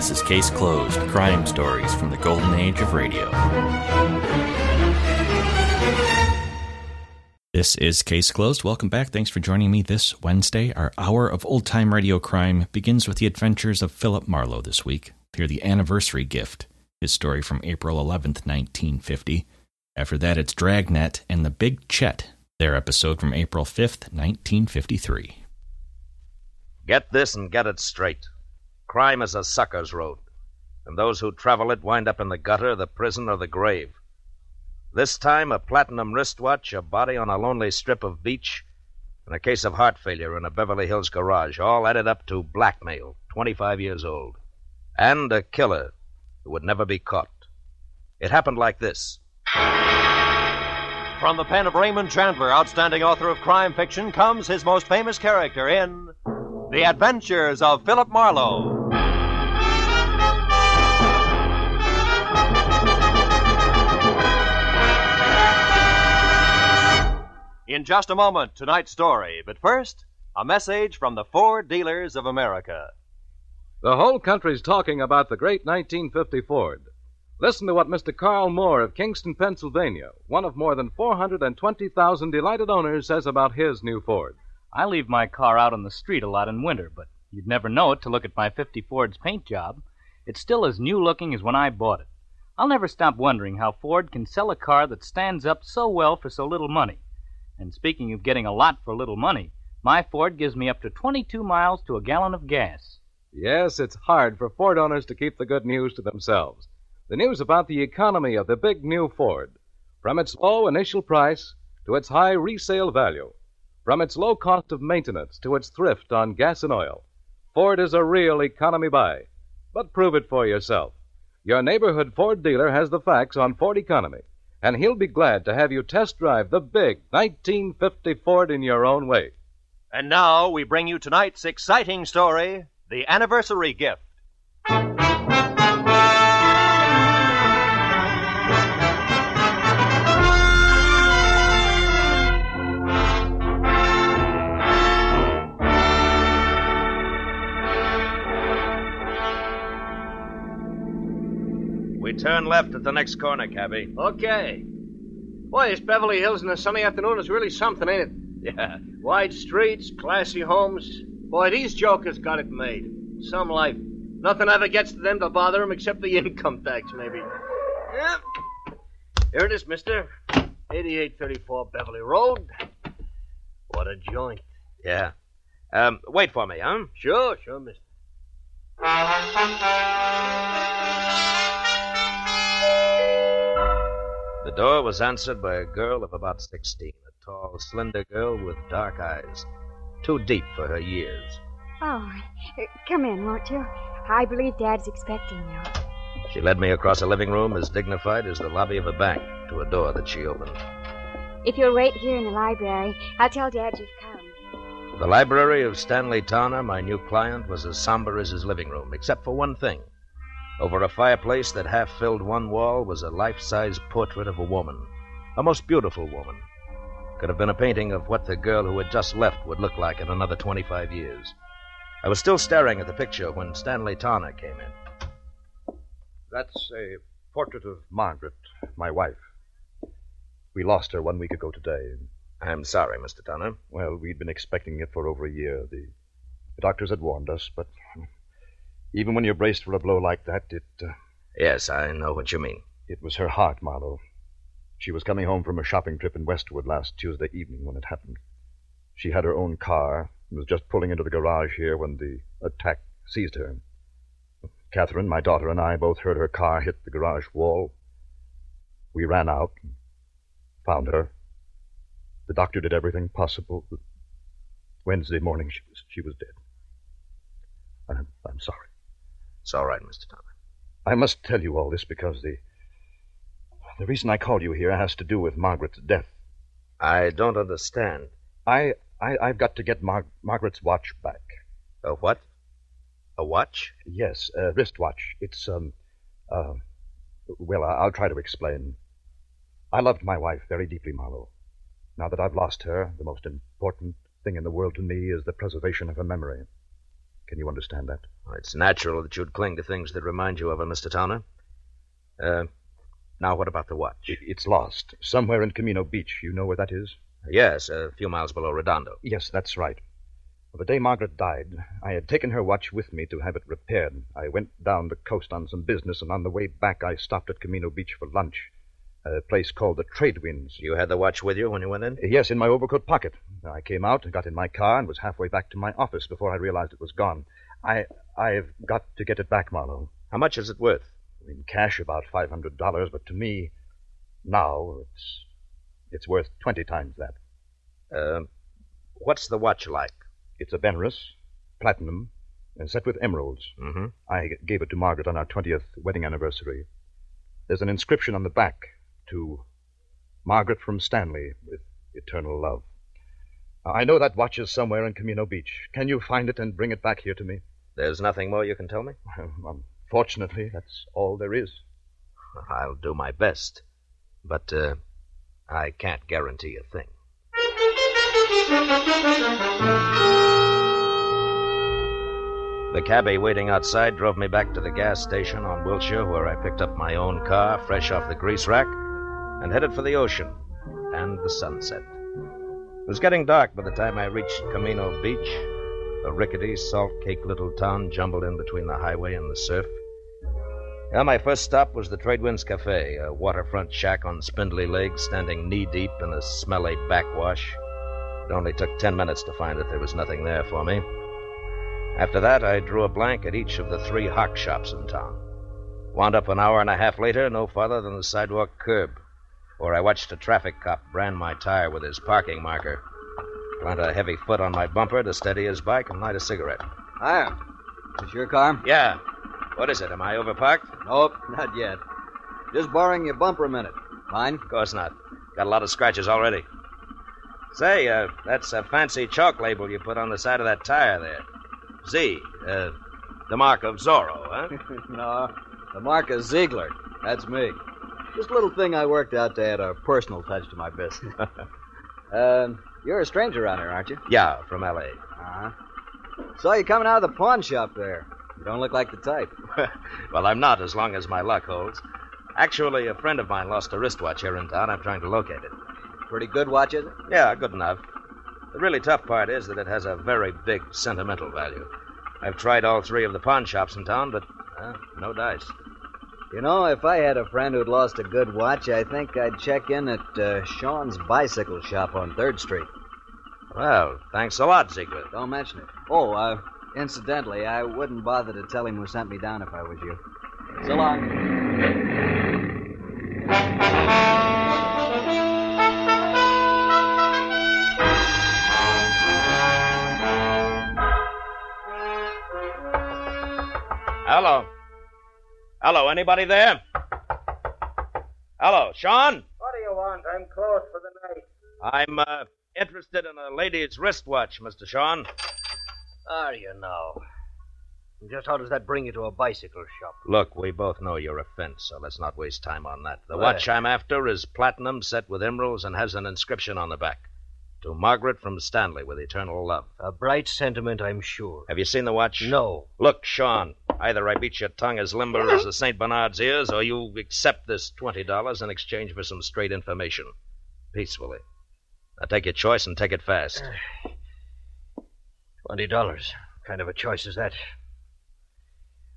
This is Case Closed Crime Stories from the Golden Age of Radio. This is Case Closed. Welcome back. Thanks for joining me this Wednesday. Our hour of old time radio crime begins with the adventures of Philip Marlowe this week. Hear the anniversary gift, his story from April 11th, 1950. After that, it's Dragnet and the Big Chet, their episode from April 5th, 1953. Get this and get it straight. Crime is a sucker's road, and those who travel it wind up in the gutter, the prison, or the grave. This time, a platinum wristwatch, a body on a lonely strip of beach, and a case of heart failure in a Beverly Hills garage, all added up to blackmail, 25 years old, and a killer who would never be caught. It happened like this. From the pen of Raymond Chandler, outstanding author of crime fiction, comes his most famous character in The Adventures of Philip Marlowe. In just a moment, tonight's story. But first, a message from the Ford Dealers of America. The whole country's talking about the great 1950 Ford. Listen to what Mr. Carl Moore of Kingston, Pennsylvania, one of more than 420,000 delighted owners, says about his new Ford. I leave my car out on the street a lot in winter, but you'd never know it to look at my 50 Ford's paint job. It's still as new looking as when I bought it. I'll never stop wondering how Ford can sell a car that stands up so well for so little money. And speaking of getting a lot for little money, my Ford gives me up to 22 miles to a gallon of gas. Yes, it's hard for Ford owners to keep the good news to themselves. The news about the economy of the big new Ford. From its low initial price to its high resale value. From its low cost of maintenance to its thrift on gas and oil. Ford is a real economy buy. But prove it for yourself. Your neighborhood Ford dealer has the facts on Ford economy, and he'll be glad to have you test drive the big 1950 Ford in your own way. And now we bring you tonight's exciting story The Anniversary Gift. Turn left at the next corner, cabby. Okay. Boy, this Beverly Hills in a sunny afternoon is really something, ain't it? Yeah. Wide streets, classy homes. Boy, these jokers got it made. Some life. Nothing ever gets to them to bother them except the income tax, maybe. Yep. Here it is, mister. 8834 Beverly Road. What a joint. Yeah. Um, wait for me, huh? Sure, sure, mister. The door was answered by a girl of about 16, a tall, slender girl with dark eyes, too deep for her years. Oh, come in, won't you? I believe Dad's expecting you. She led me across a living room as dignified as the lobby of a bank to a door that she opened. If you'll wait here in the library, I'll tell Dad you've come. The library of Stanley Towner, my new client, was as somber as his living room, except for one thing. Over a fireplace that half filled one wall was a life size portrait of a woman. A most beautiful woman. Could have been a painting of what the girl who had just left would look like in another 25 years. I was still staring at the picture when Stanley Towner came in. That's a portrait of Margaret, my wife. We lost her one week ago today. I'm sorry, Mr. Tanner. Well, we'd been expecting it for over a year. The, the doctors had warned us, but even when you're braced for a blow like that, it. Uh, Yes, I know what you mean. it was her heart, Marlowe. She was coming home from a shopping trip in Westwood last Tuesday evening when it happened. She had her own car and was just pulling into the garage here when the attack seized her. Catherine, my daughter, and I both heard her car hit the garage wall. We ran out and found her. The doctor did everything possible. Wednesday morning, she was, she was dead. I'm, I'm sorry. It's all right, Mr. Towner. I must tell you all this because the the reason I called you here has to do with Margaret's death. I don't understand. I, I I've got to get Mar- Margaret's watch back. A what? A watch? Yes, a wristwatch. It's um, uh, well, I'll try to explain. I loved my wife very deeply, Marlowe. Now that I've lost her, the most important thing in the world to me is the preservation of her memory. Can you understand that? Well, it's natural that you'd cling to things that remind you of her, Mr. Towner. Uh, now, what about the watch? I- It's lost. Somewhere in Camino Beach. You know where that is? Yes, a few miles below Redondo. Yes, that's right. The day Margaret died, I had taken her watch with me to have it repaired. I went down the coast on some business, and on the way back, I stopped at Camino Beach for lunch. A place called the Trade Winds. You had the watch with you when you went in? Yes, in my overcoat pocket. I came out, and got in my car, and was halfway back to my office before I realized it was gone. I, I've got to get it back, Marlowe. How much is it worth? In cash, about five hundred dollars, but to me, now it's, it's worth twenty times that. Uh, what's the watch like? It's a Benrus, platinum, and set with emeralds. Mm-hmm. I gave it to Margaret on our 20th wedding anniversary. There's an inscription on the back to Margaret from Stanley with eternal love. I know that watch is somewhere in Camino Beach. Can you find it and bring it back here to me? There's nothing more you can tell me? Unfortunately, that's all there is. I'll do my best. But, uh, I can't guarantee a thing. The cabby waiting outside drove me back to the gas station on Wilshire, where I picked up my own car, fresh off the grease rack, and headed for the ocean and the sunset. It was getting dark by the time I reached Camino Beach, a rickety, salt caked little town jumbled in between the highway and the surf. Well, my first stop was the Tradewinds Cafe, a waterfront shack on spindly legs, standing knee deep in a smelly backwash. It only took ten minutes to find that there was nothing there for me. After that, I drew a blank at each of the three hock shops in town. Wound up an hour and a half later, no farther than the sidewalk curb, where I watched a traffic cop brand my tire with his parking marker, plant a heavy foot on my bumper to steady his bike, and light a cigarette. Hiya. Is your car? Yeah. What is it? Am I overparked? Nope, not yet. Just borrowing your bumper a minute. Mine? Of course not. Got a lot of scratches already. Say, uh, that's a fancy chalk label you put on the side of that tire there. Z, uh, the mark of Zorro, huh? no, the mark of Ziegler. That's me. Just a little thing I worked out to add a personal touch to my business. uh, you're a stranger around here, aren't you? Yeah, from L.A. Uh-huh. Saw you coming out of the pawn shop there. You don't look like the type. well, I'm not, as long as my luck holds. Actually, a friend of mine lost a wristwatch here in town. I'm trying to locate it. Pretty good watch, is it? Yeah, good enough. The really tough part is that it has a very big sentimental value. I've tried all three of the pawn shops in town, but uh, no dice. You know, if I had a friend who'd lost a good watch, I think I'd check in at uh, Sean's bicycle shop on 3rd Street. Well, thanks a lot, Ziegler. Don't mention it. Oh, uh, incidentally, I wouldn't bother to tell him who sent me down if I was you. So long. Hello. Hello, anybody there? Hello, Sean? What do you want? I'm closed for the night. I'm uh, interested in a lady's wristwatch, Mr. Sean. Are you now? Just how does that bring you to a bicycle shop? Look, we both know you're a fence, so let's not waste time on that. The Right. watch I'm after is platinum set with emeralds and has an inscription on the back. To Margaret from Stanley with eternal love. A bright sentiment, I'm sure. Have you seen the watch? No. Look, Sean, either I beat your tongue as limber as a St. Bernard's ears, or you accept this $20 in exchange for some straight information. Peacefully. Now take your choice and take it fast. Twenty dollars. Kind of a choice is that?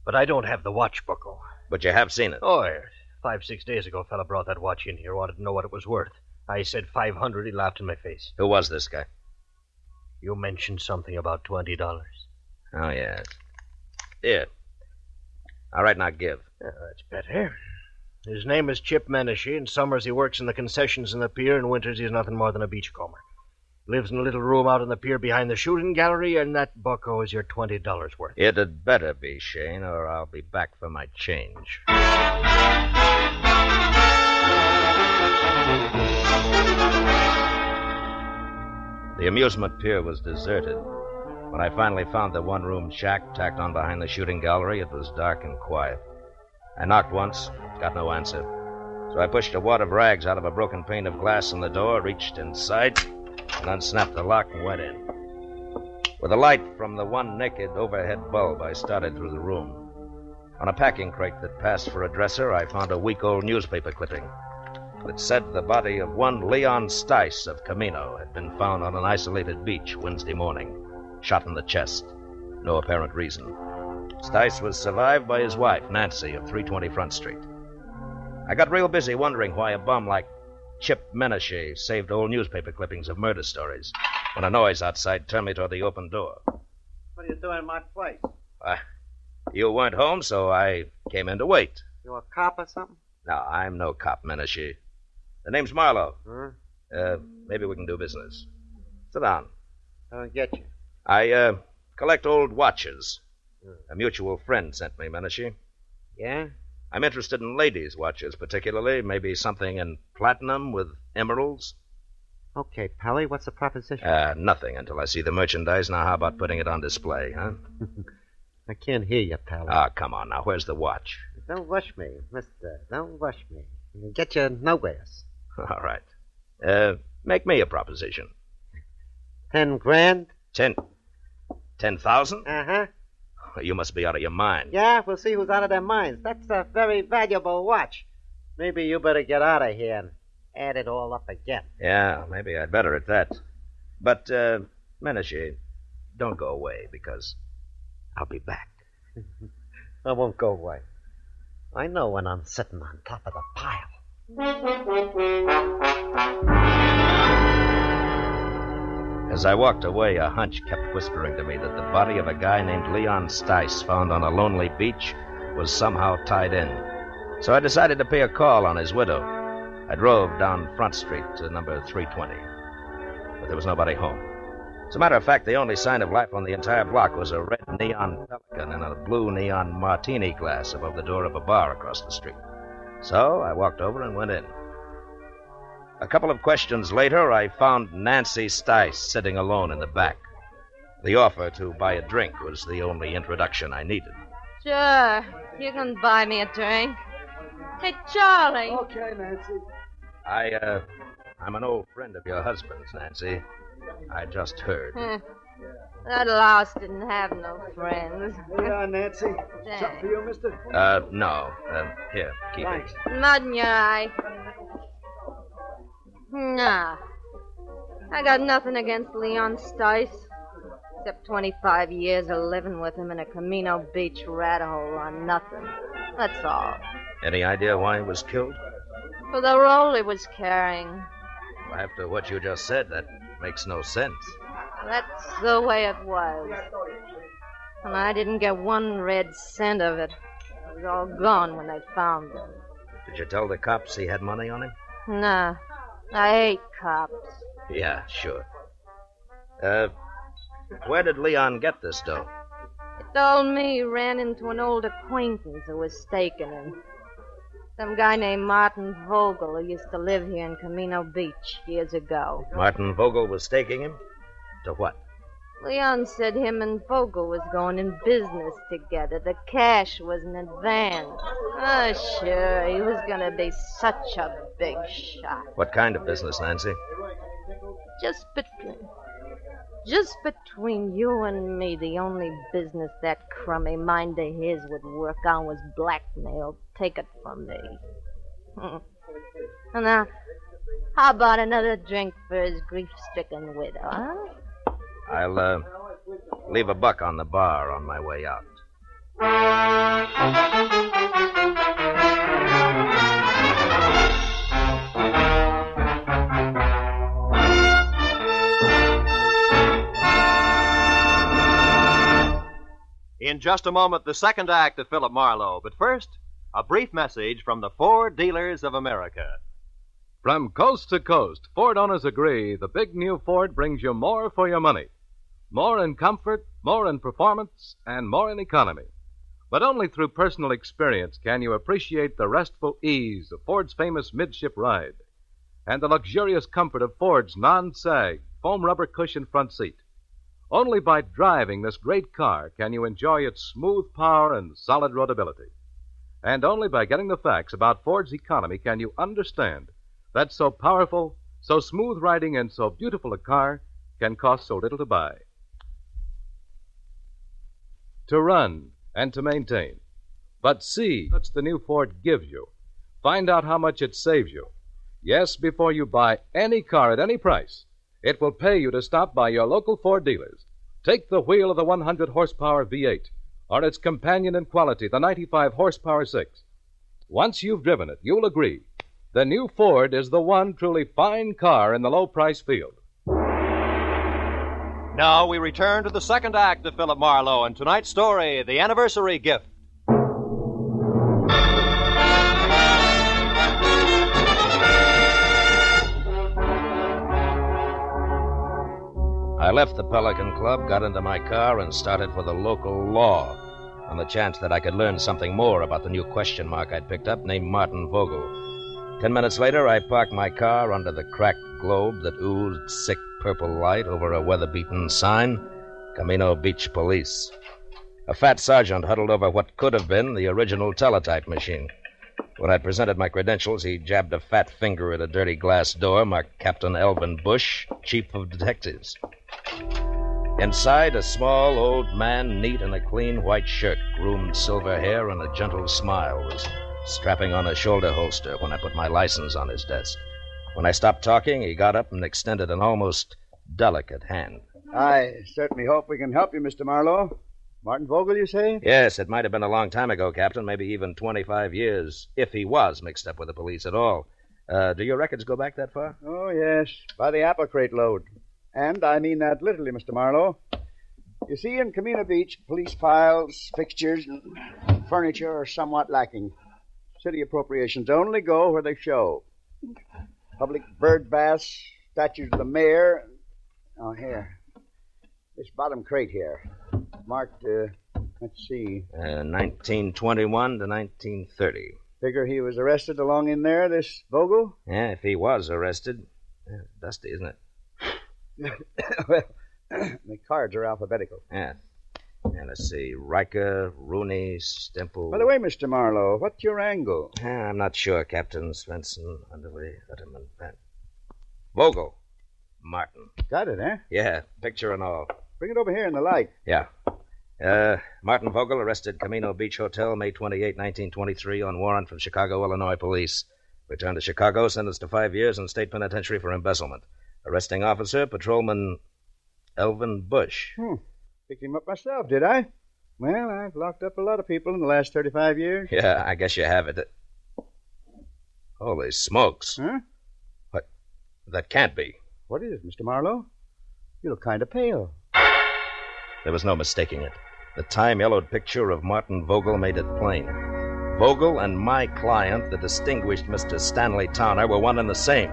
But I don't have the watch buckle. But you have seen it. Oh, yes. Five, six days ago, a fella brought that watch in here, wanted to know what it was worth. I said five hundred. He laughed in my face. Who was this guy? You mentioned something about twenty dollars. Oh, yes. Here. All right, now give. Uh, that's better. His name is Chip Menashe. In summers, he works in the concessions in the pier. In winters, he's nothing more than a beachcomber. Lives in a little room out on the pier behind the shooting gallery, and that bucko is your twenty dollars worth. It had better be, Shane, or I'll be back for my change. The amusement pier was deserted. When I finally found the one room shack tacked on behind the shooting gallery, it was dark and quiet. I knocked once, got no answer. So I pushed a wad of rags out of a broken pane of glass in the door, reached inside, and unsnapped the lock and went in. With the light from the one naked overhead bulb, I started through the room. On a packing crate that passed for a dresser, I found a week old newspaper clipping. that said the body of one Leon Stice of Camino had been found on an isolated beach Wednesday morning, shot in the chest. No apparent reason. Stice was survived by his wife, Nancy, of 320 Front Street. I got real busy wondering why a bum like Chip Menashe saved old newspaper clippings of murder stories when a noise outside turned me toward the open door. What are you doing in my place? Uh, you weren't home, so I came in to wait. You a cop or something? No, I'm no cop, Menashe. The name's Marlowe. Huh? Uh, maybe we can do business. Sit down. I don't get you. I, uh, collect old watches. A mutual friend sent me, Menashe. Yeah? I'm interested in ladies' watches, particularly. Maybe something in platinum with emeralds. Okay, Pally, what's the proposition? Uh, nothing until I see the merchandise. Now, how about putting it on display, huh? I can't hear you, Pally. Ah, come on now. Where's the watch? Don't rush me, mister. Don't rush me. You'll get you nowheres. All right. Uh, make me a proposition. Ten grand? Ten. Ten thousand? Uh huh. You must be out of your mind. Yeah, we'll see who's out of their minds. That's a very valuable watch. Maybe you better get out of here and add it all up again. Yeah, maybe I'd better at that. But, uh, Menashe, don't go away because I'll be back. I won't go away. I know when I'm sitting on top of the pile. As I walked away, a hunch kept whispering to me that the body of a guy named Leon Stice, found on a lonely beach, was somehow tied in. So I decided to pay a call on his widow. I drove down Front Street to number 320. But there was nobody home. As a matter of fact, the only sign of life on the entire block was a red neon pelican in a blue neon martini glass above the door of a bar across the street. So I walked over and went in. A couple of questions later, I found Nancy Stice sitting alone in the back. The offer to buy a drink was the only introduction I needed. Sure. You can buy me a drink. Hey, Charlie. Okay, Nancy. I, uh, I'm an old friend of your husband's, Nancy. I just heard. Huh. That louse didn't have no friends. Yeah, Nancy. Thanks. for you, mister? Uh, no. Uh, here, keep Thanks. it. Mud in your eye. Nah. I got nothing against Leon Stice. Except 25 years of living with him in a Camino Beach rat hole on nothing. That's all. Any idea why he was killed? For the roll he was carrying. After what you just said, that makes no sense. That's the way it was. And I didn't get one red cent of it. It was all gone when they found him. Did you tell the cops he had money on him? Nah. I hate cops. Yeah, sure. Uh, where did Leon get this dough? He told me he ran into an old acquaintance who was staking him. Some guy named Martin Vogel who used to live here in Camino Beach years ago. Martin Vogel was staking him? To what? Leon said him and Vogel was going in business together. The cash was in advance. Oh, sure, he was going to be such a big shot. What kind of business, Nancy? Just between, just between you and me, the only business that crummy mind of his would work on was blackmail. Take it from me. Hmm. Now, how about another drink for his grief-stricken widow, huh? I'll, uh, leave a buck on the bar on my way out. In just a moment, the second act of Philip Marlowe. But first, a brief message from the Ford Dealers of America. From coast to coast, Ford owners agree the big new Ford brings you more for your money. More in comfort, more in performance, and more in economy. But only through personal experience can you appreciate the restful ease of Ford's famous midship ride and the luxurious comfort of Ford's non sag foam rubber cushion front seat. Only by driving this great car can you enjoy its smooth power and solid roadability. And only by getting the facts about Ford's economy can you understand that so powerful, so smooth riding, and so beautiful a car can cost so little to buy. To run, and to maintain. But see what the new Ford gives you. Find out how much it saves you. Yes, before you buy any car at any price, it will pay you to stop by your local Ford dealers. Take the wheel of the 100 horsepower V8 or its companion in quality, the 95 horsepower 6. Once you've driven it, you'll agree the new Ford is the one truly fine car in the low price field. Now we return to the second act of Philip Marlowe and tonight's story, The Anniversary Gift. I left the Pelican Club, got into my car, and started for the local law on the chance that I could learn something more about the new question mark I'd picked up named Martin Vogel. Ten minutes later, I parked my car under the cracked globe that oozed sick purple light over a weather beaten sign Camino Beach Police. A fat sergeant huddled over what could have been the original teletype machine. When I presented my credentials, he jabbed a fat finger at a dirty glass door marked Captain Elvin Bush, Chief of Detectives. Inside, a small old man, neat in a clean white shirt, groomed silver hair, and a gentle smile, was strapping on a shoulder holster when I put my license on his desk. When I stopped talking, he got up and extended an almost delicate hand. I certainly hope we can help you, Mr. Marlowe. Martin Vogel, you say? Yes, it might have been a long time ago, Captain, maybe even 25 years, if he was mixed up with the police at all. Uh, do your records go back that far? Oh, yes, by the apple crate load. And I mean that literally, Mr. Marlowe. You see, in Camino Beach, police files, fixtures, and furniture are somewhat lacking. City appropriations only go where they show. Public bird baths, statues of the mayor. Oh, here. This bottom crate here. Marked, uh, let's see. Uh, 1921 to 1930. Figure he was arrested along in there, this Vogel? Yeah, if he was arrested. Yeah, dusty, isn't it? well, the cards are alphabetical. Yeah. And let's see. Riker, Rooney, Stemple. By the way, Mr. Marlowe, what's your angle? Yeah, I'm not sure, Captain. Svensson, Underway, Utterman, Van. Vogel. Martin. Got it, eh? Yeah, picture and all. Bring it over here in the light. Yeah. Uh, Martin Vogel arrested Camino Beach Hotel May 28, 1923, on warrant from Chicago, Illinois police. Returned to Chicago, sentenced to five years in state penitentiary for embezzlement. Arresting officer, Patrolman Elvin Bush. Hmm. Picked him up myself, did I? Well, I've locked up a lot of people in the last 35 years. Yeah, I guess you have it. Holy smokes. Huh? What? That can't be. What is it, Mr. Marlowe? You look kind of pale. There was no mistaking it. The time yellowed picture of Martin Vogel made it plain. Vogel and my client, the distinguished Mr. Stanley Towner, were one and the same.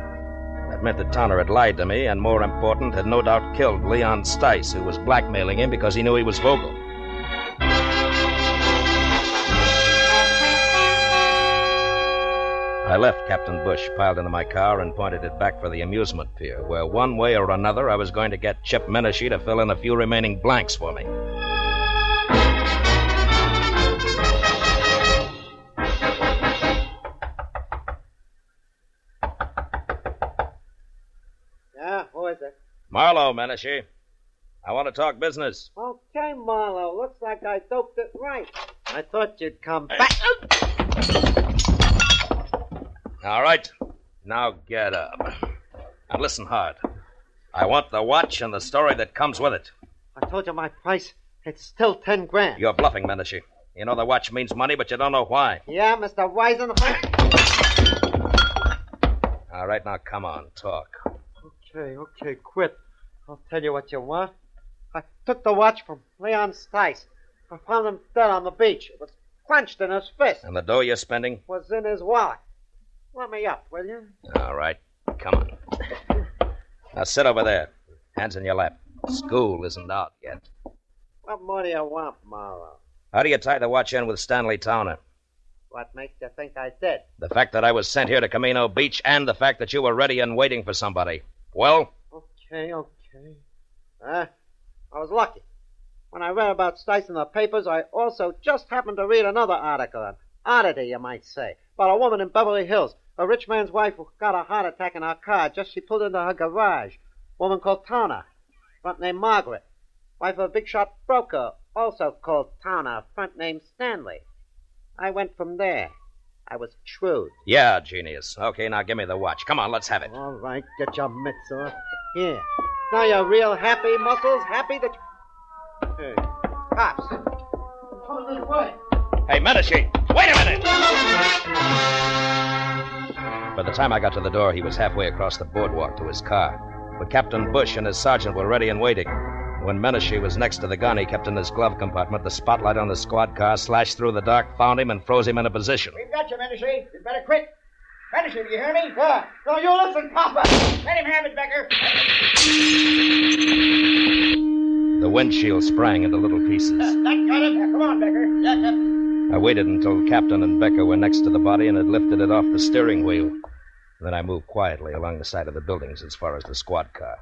Meant that Towner had lied to me, and more important, had no doubt killed Leon Stice, who was blackmailing him because he knew he was Vogel. I left Captain Bush piled into my car and pointed it back for the amusement pier, where one way or another I was going to get Chip Menashe to fill in a few remaining blanks for me. Marlowe, Menashe. I want to talk business. Okay, Marlowe. Looks like I doped it right. I thought you'd come back. All right. Now get up. And listen hard. I want the watch and the story that comes with it. I told you my price. It's still ten grand. You're bluffing, Menashe. You know the watch means money, but you don't know why. Yeah, Mr. Weisenhunt? All right, now come on, talk. Okay, okay, quit. I'll tell you what you want. I took the watch from Leon Stice. I found him dead on the beach. It was clenched in his fist. And the dough you're spending? Was in his wallet. Let me up, will you? All right, come on. Now sit over there. Hands in your lap. School isn't out yet. What more do you want, Marlowe? How do you tie the watch in with Stanley Towner? What makes you think I did? The fact that I was sent here to Camino Beach and the fact that you were ready and waiting for somebody. Well? Okay, okay. Uh, I was lucky. When I read about Stice in the papers, I also just happened to read another article, an oddity, you might say, about a woman in Beverly Hills, a rich man's wife who got a heart attack in her car just she pulled into her garage. Woman called Towner, front name Margaret, wife of a big shot broker also called Towner, front name Stanley. I went from there. I was shrewd. Yeah, genius. Okay, now give me the watch. Come on, let's have it. All right, get your mitts off. Here. Now you're real happy, Muscles? Happy that you... Hey, cops. Coming this way. Hey, Menashe! Wait a minute! By the time I got to the door, he was halfway across the boardwalk to his car. But Captain Bush and his sergeant were ready and waiting. When Menashe was next to the gun he kept in his glove compartment, the spotlight on the squad car slashed through the dark, found him, and froze him in a position. We've got you, Menashe. You better quit. Menashe, do you hear me? Yeah. No, you listen, Papa. Let him have it, Becker. The windshield sprang into little pieces. That got him. Yeah, come on, Becker. Yeah, Captain. I waited until Captain and Becker were next to the body and had lifted it off the steering wheel. Then I moved quietly along the side of the buildings as far as the squad car.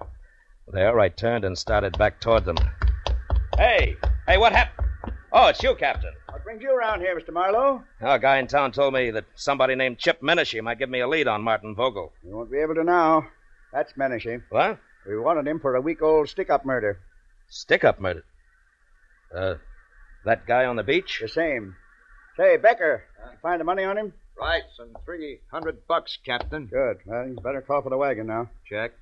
There, I turned and started back toward them. Hey! Hey, what happened? Oh, it's you, Captain. What brings you around here, Mr. Marlowe? Oh, a guy in town told me that somebody named Chip Menashe might give me a lead on Martin Vogel. You won't be able to now. That's Menashe. What? We wanted him for a week old stick up murder. Stick up murder? Uh, that guy on the beach? The same. Say, Becker, you find the money on him? Right, some three hundred bucks, Captain. Good. Well, you better call for the wagon now. Check.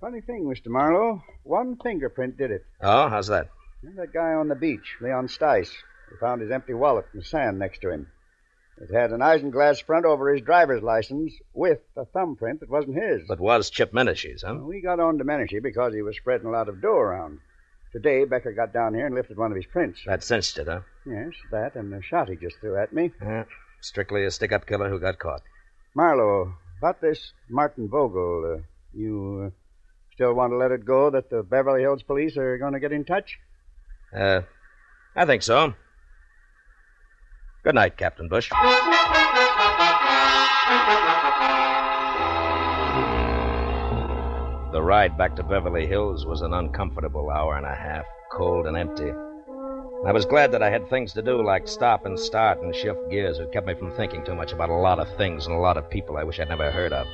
Funny thing, Mr. Marlowe. One fingerprint did it. Oh, how's that? That guy on the beach, Leon Stice. We found his empty wallet in the sand next to him. It had an isinglass front over his driver's license with a thumbprint that wasn't his. But was Chip Menashe's, huh? Well, we got on to Menashe because he was spreading a lot of dough around. Today, Becker got down here and lifted one of his prints. That cinched it, huh? Yes, that and the shot he just threw at me. Yeah, strictly a stick up killer who got caught. Marlowe, about this Martin Vogel, uh, you uh, still want to let it go that the Beverly Hills police are going to get in touch? Uh, I think so. Good night, Captain Bush. The ride back to Beverly Hills was an uncomfortable hour and a half, cold and empty. I was glad that I had things to do like stop and start and shift gears. It kept me from thinking too much about a lot of things and a lot of people I wish I'd never heard of.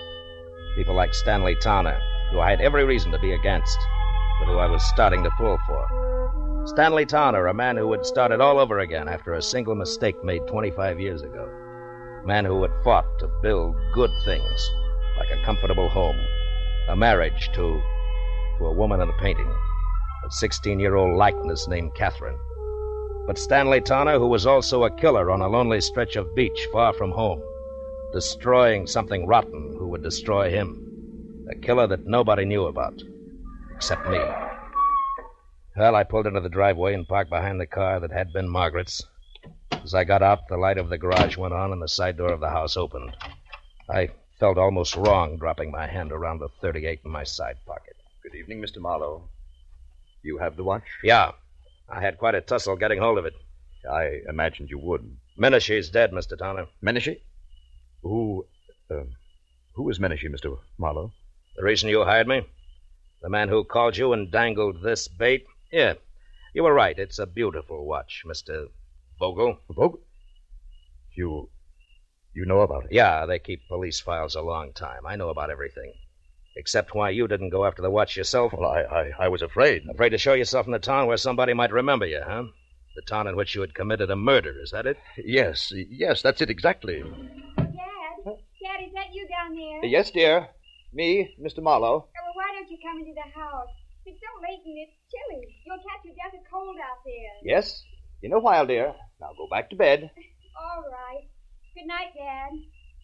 People like Stanley Towner, who I had every reason to be against, but who I was starting to pull for. Stanley Towner, a man who had started all over again after a single mistake made 25 years ago. A man who had fought to build good things, like a comfortable home, a marriage to, to a woman in a painting, a 16 year old likeness named Catherine. But Stanley Towner, who was also a killer on a lonely stretch of beach far from home, destroying something rotten who would destroy him. A killer that nobody knew about, except me. Well, I pulled into the driveway and parked behind the car that had been Margaret's. As I got out, the light of the garage went on and the side door of the house opened. I felt almost wrong dropping my hand around the 38 in my side pocket. Good evening, Mr. Marlowe. You have the watch? Yeah. I had quite a tussle getting hold of it. I imagined you would. Menashe's dead, Mr. Towner. Menashe? Who. Uh, who is Menashe, Mr. Marlowe? The reason you hired me? The man who called you and dangled this bait? Yeah. You were right. It's a beautiful watch, Mr. Vogel. Vogel? You. You know about it? Yeah, they keep police files a long time. I know about everything. Except why you didn't go after the watch yourself. Well, I, I, I was afraid. Afraid to show yourself in the town where somebody might remember you, huh? The town in which you had committed a murder, is that it? Yes, yes, that's it exactly. Dad? Dad, is that you down there? Yes, dear. Me, Mr. Marlowe. Oh, well, why don't you come into the house? It's so late and it's chilly. You'll catch your death of cold out there. Yes. In a while, dear. Now go back to bed. All right. Good night, Dad.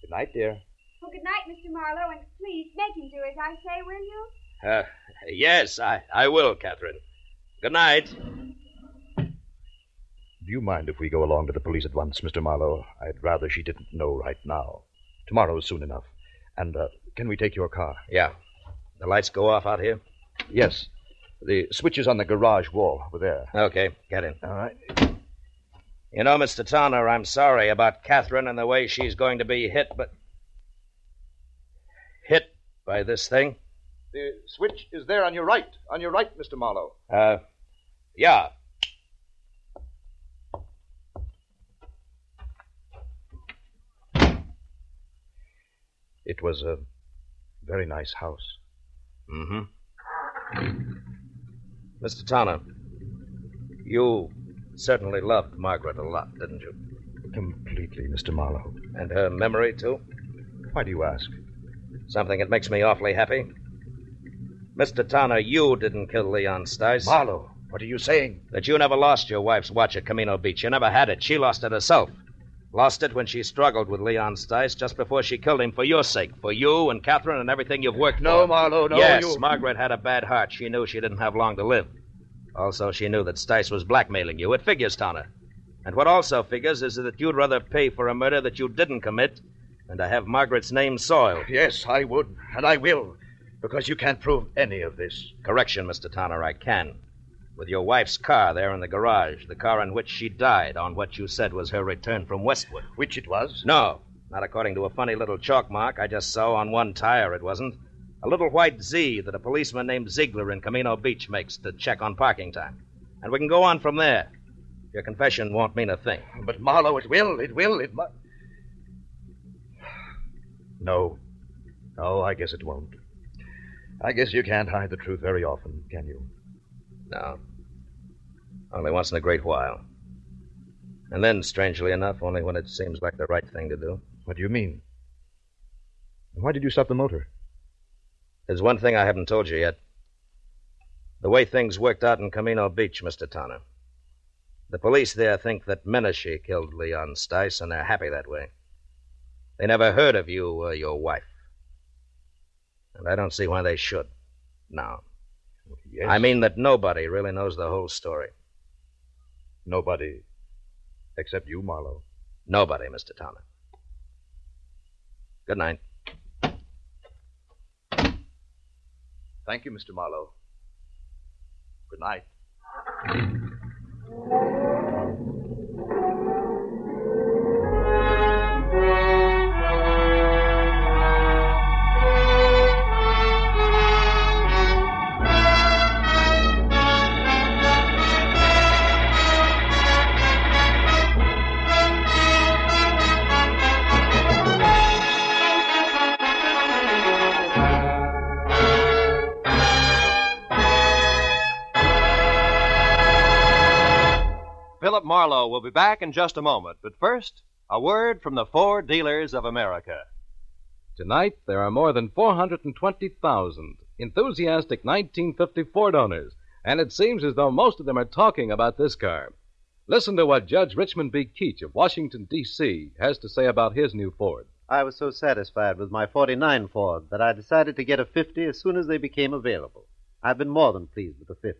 Good night, dear. Well, good night, Mr. Marlowe, and please make him do as I say, will you? Uh, yes, I, I will, Catherine. Good night. Do you mind if we go along to the police at once, Mr. Marlowe? I'd rather she didn't know right now. Tomorrow's soon enough. And uh, can we take your car? Yeah. The lights go off out here? Yes. The switch is on the garage wall over there. Okay, get in. All right. You know, Mr. Towner, I'm sorry about Catherine and the way she's going to be hit, but. hit by this thing? The switch is there on your right. On your right, Mr. Marlowe. Uh, yeah. It was a very nice house. Mm-hmm. Mr. Tanner, You certainly loved Margaret a lot, didn't you? Completely, Mr. Marlowe. And her memory, too? Why do you ask? Something that makes me awfully happy. Mr. Tanner, you didn't kill Leon Stice. Marlowe, what are you saying? That you never lost your wife's watch at Camino Beach. You never had it. She lost it herself. Lost it when she struggled with Leon Stice just before she killed him for your sake, for you and Catherine and everything you've worked No, for. Marlowe, no, Yes, you- Margaret had a bad heart. She knew she didn't have long to live. Also, she knew that Stice was blackmailing you. It figures, Tanner. And what also figures is that you'd rather pay for a murder that you didn't commit than to have Margaret's name soiled. Yes, I would, and I will, because you can't prove any of this. Correction, Mr. Tanner, I can. With your wife's car there in the garage, the car in which she died on what you said was her return from Westwood. Which it was? No, not according to a funny little chalk mark I just saw on one tire, it wasn't. A little white Z that a policeman named Ziegler in Camino Beach makes to check on parking time. And we can go on from there. Your confession won't mean a thing. But Marlowe, it will, it will, it must. No. No, I guess it won't. I guess you can't hide the truth very often, can you? No. Only once in a great while. And then, strangely enough, only when it seems like the right thing to do. What do you mean? Why did you stop the motor? There's one thing I haven't told you yet. The way things worked out in Camino Beach, Mr. Tanner. The police there think that Menashe killed Leon Stice, and they're happy that way. They never heard of you or your wife. And I don't see why they should. No. Yes. I mean that nobody really knows the whole story. Nobody except you, Marlowe. Nobody, Mr. Tanner. Good night. Thank you, Mr. Marlowe. Good night. Philip Marlowe will be back in just a moment, but first, a word from the Ford Dealers of America. Tonight, there are more than 420,000 enthusiastic 1950 Ford owners, and it seems as though most of them are talking about this car. Listen to what Judge Richmond B. Keach of Washington, D.C. has to say about his new Ford. I was so satisfied with my 49 Ford that I decided to get a 50 as soon as they became available. I've been more than pleased with the 50.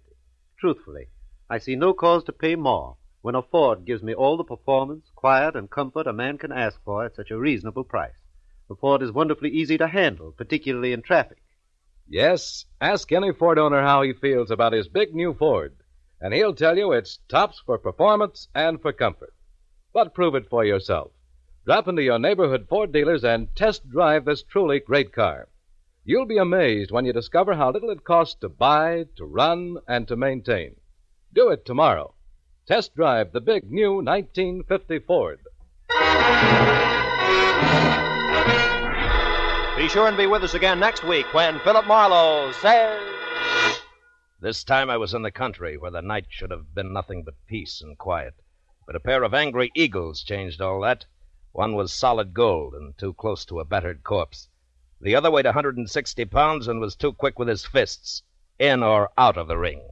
Truthfully, I see no cause to pay more when a Ford gives me all the performance, quiet, and comfort a man can ask for at such a reasonable price. The Ford is wonderfully easy to handle, particularly in traffic. Yes, ask any Ford owner how he feels about his big new Ford, and he'll tell you it's tops for performance and for comfort. But prove it for yourself. Drop into your neighborhood Ford dealers and test drive this truly great car. You'll be amazed when you discover how little it costs to buy, to run, and to maintain. Do it tomorrow. Test drive the big new 1950 Ford. Be sure and be with us again next week when Philip Marlowe says. This time I was in the country where the night should have been nothing but peace and quiet. But a pair of angry eagles changed all that. One was solid gold and too close to a battered corpse. The other weighed a 160 pounds and was too quick with his fists, in or out of the ring.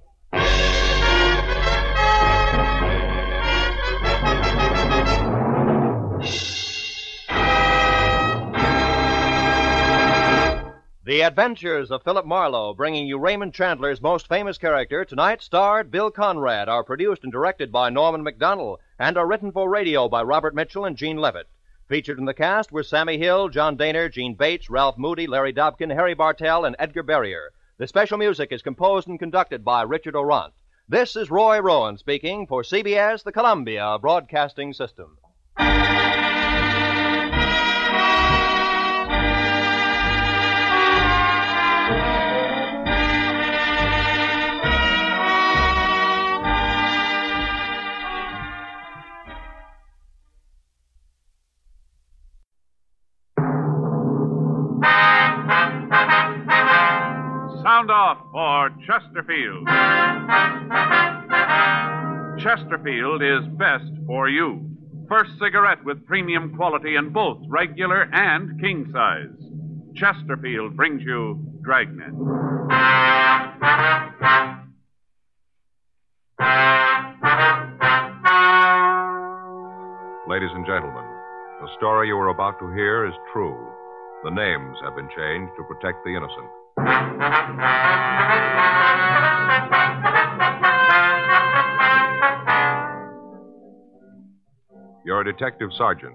The Adventures of Philip Marlowe, bringing you Raymond Chandler's most famous character, tonight starred Bill Conrad, are produced and directed by Norman Macdonnell, and are written for radio by Robert Mitchell and Gene Levitt. Featured in the cast were Sammie Hill, John Dehner, Jeanne Bates, Ralph Moody, Larry Dobkin, Harry Bartell, and Edgar Barrier. The special music is composed and conducted by Richard Aurandt. This is Roy Rowan speaking for CBS, the Columbia Broadcasting System. Chesterfield. Chesterfield is best for you. First cigarette with premium quality in both regular and king size. Chesterfield brings you Dragnet. Ladies and gentlemen, the story you are about to hear is true. The names have been changed to protect the innocent. You're a detective sergeant.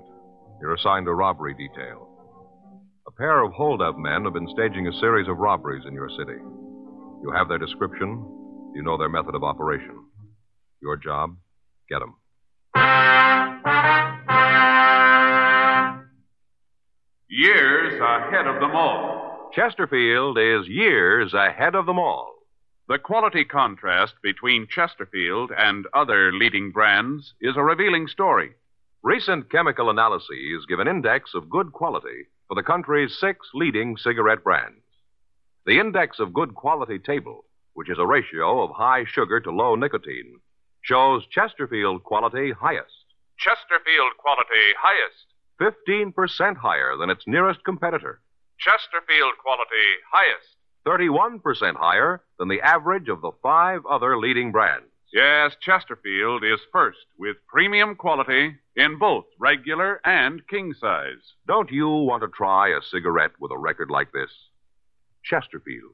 You're assigned a robbery detail. A pair of holdup men have been staging a series of robberies in your city. You have their description. You know their method of operation. Your job, get them. Years ahead of them all. Chesterfield is years ahead of them all. The quality contrast between Chesterfield and other leading brands is a revealing story. Recent chemical analyses give an index of good quality for the country's six leading cigarette brands. The index of good quality table, which is a ratio of high sugar to low nicotine, shows Chesterfield quality highest. Chesterfield quality highest. 15% higher than its nearest competitor. Chesterfield quality highest. 31% higher than the average of the five other leading brands. Yes, Chesterfield is first with premium quality in both regular and king size. Don't you want to try a cigarette with a record like this? Chesterfield.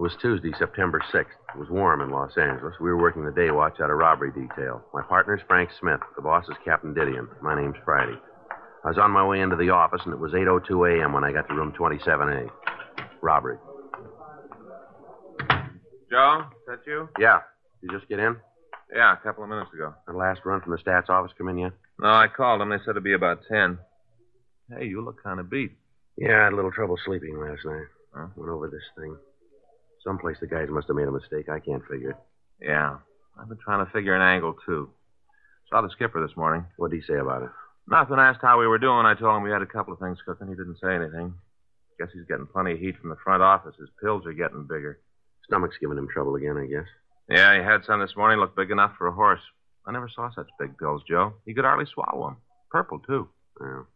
It was Tuesday, September 6th. It was warm in Los Angeles. We were working the day watch out of robbery detail. My partner's Frank Smith. The boss is Captain Didion. My name's Friday. I was on my way into the office, and it was 8.02 a.m. when I got to room 27A. Robbery. Joe, is that you? Yeah. You just get in? Yeah, a couple of minutes ago. The last run from the stats office come in yet? No, I called them. They said it'd be about 10. Hey, you look kind of beat. Yeah, I had a little trouble sleeping last night. Huh? Went over this thing. Someplace the guys must have made a mistake. I can't figure it. Yeah. I've been trying to figure an angle, too. Saw the skipper this morning. What did he say about it? Nothing. Asked how we were doing. I told him we had a couple of things cooking. He didn't say anything. Guess he's getting plenty of heat from the front office. His pills are getting bigger. Stomach's giving him trouble again, I guess. Yeah, he had some this morning. Looked big enough for a horse. I never saw such big pills, Joe. He could hardly swallow them. Purple, too. Well,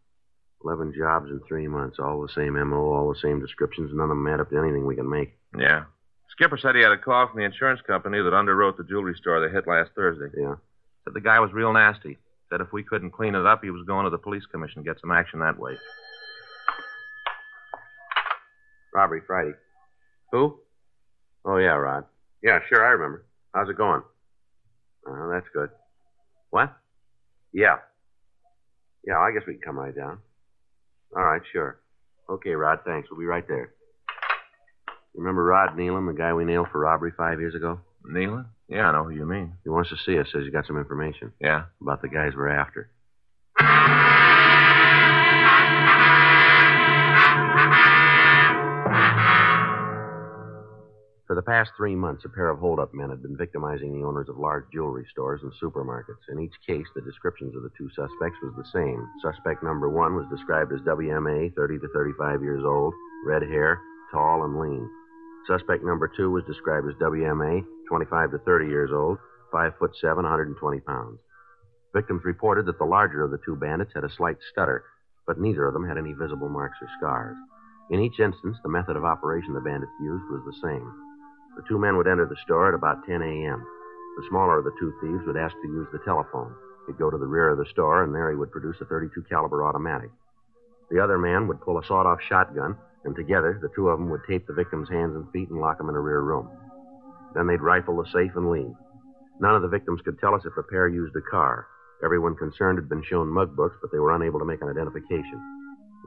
eleven jobs in three months. All the same M.O., all the same descriptions. None of them add up to anything we can make. Yeah. Skipper said he had a call from the insurance company that underwrote the jewelry store they hit last Thursday. Yeah. Said the guy was real nasty. Said if we couldn't clean it up, he was going to the police commission to get some action that way. Robbery Friday. Who? Oh, yeah, Rod. Yeah, sure, I remember. How's it going? Oh, that's good. What? Yeah. Yeah, I guess we can come right down. All right, sure. Okay, Rod, thanks. We'll be right there. Remember Rod Nealon, the guy we nailed for robbery five years ago? Nealon? Yeah, I know who you mean. He wants to see us. Says he got some information. Yeah? About the guys we're after. For the past three months, a pair of holdup men had been victimizing the owners of large jewelry stores and supermarkets. In each case, the descriptions of the two suspects was the same. Suspect number one was described as WMA, 30 to 35 years old, red hair, tall and lean. Suspect number two was described as WMA, 25 to 30 years old, 5 foot 7, 120 pounds. Victims reported that the larger of the two bandits had a slight stutter, but neither of them had any visible marks or scars. In each instance, the method of operation the bandits used was the same. The two men would enter the store at about 10 a.m. The smaller of the two thieves would ask to use the telephone. He'd go to the rear of the store, and there he would produce a 32 caliber automatic. The other man would pull a sawed-off shotgun, and together the two of them would tape the victim's hands and feet and lock them in a rear room. Then they'd rifle the safe and leave. None of the victims could tell us if the pair used a car. Everyone concerned had been shown mug books, but they were unable to make an identification.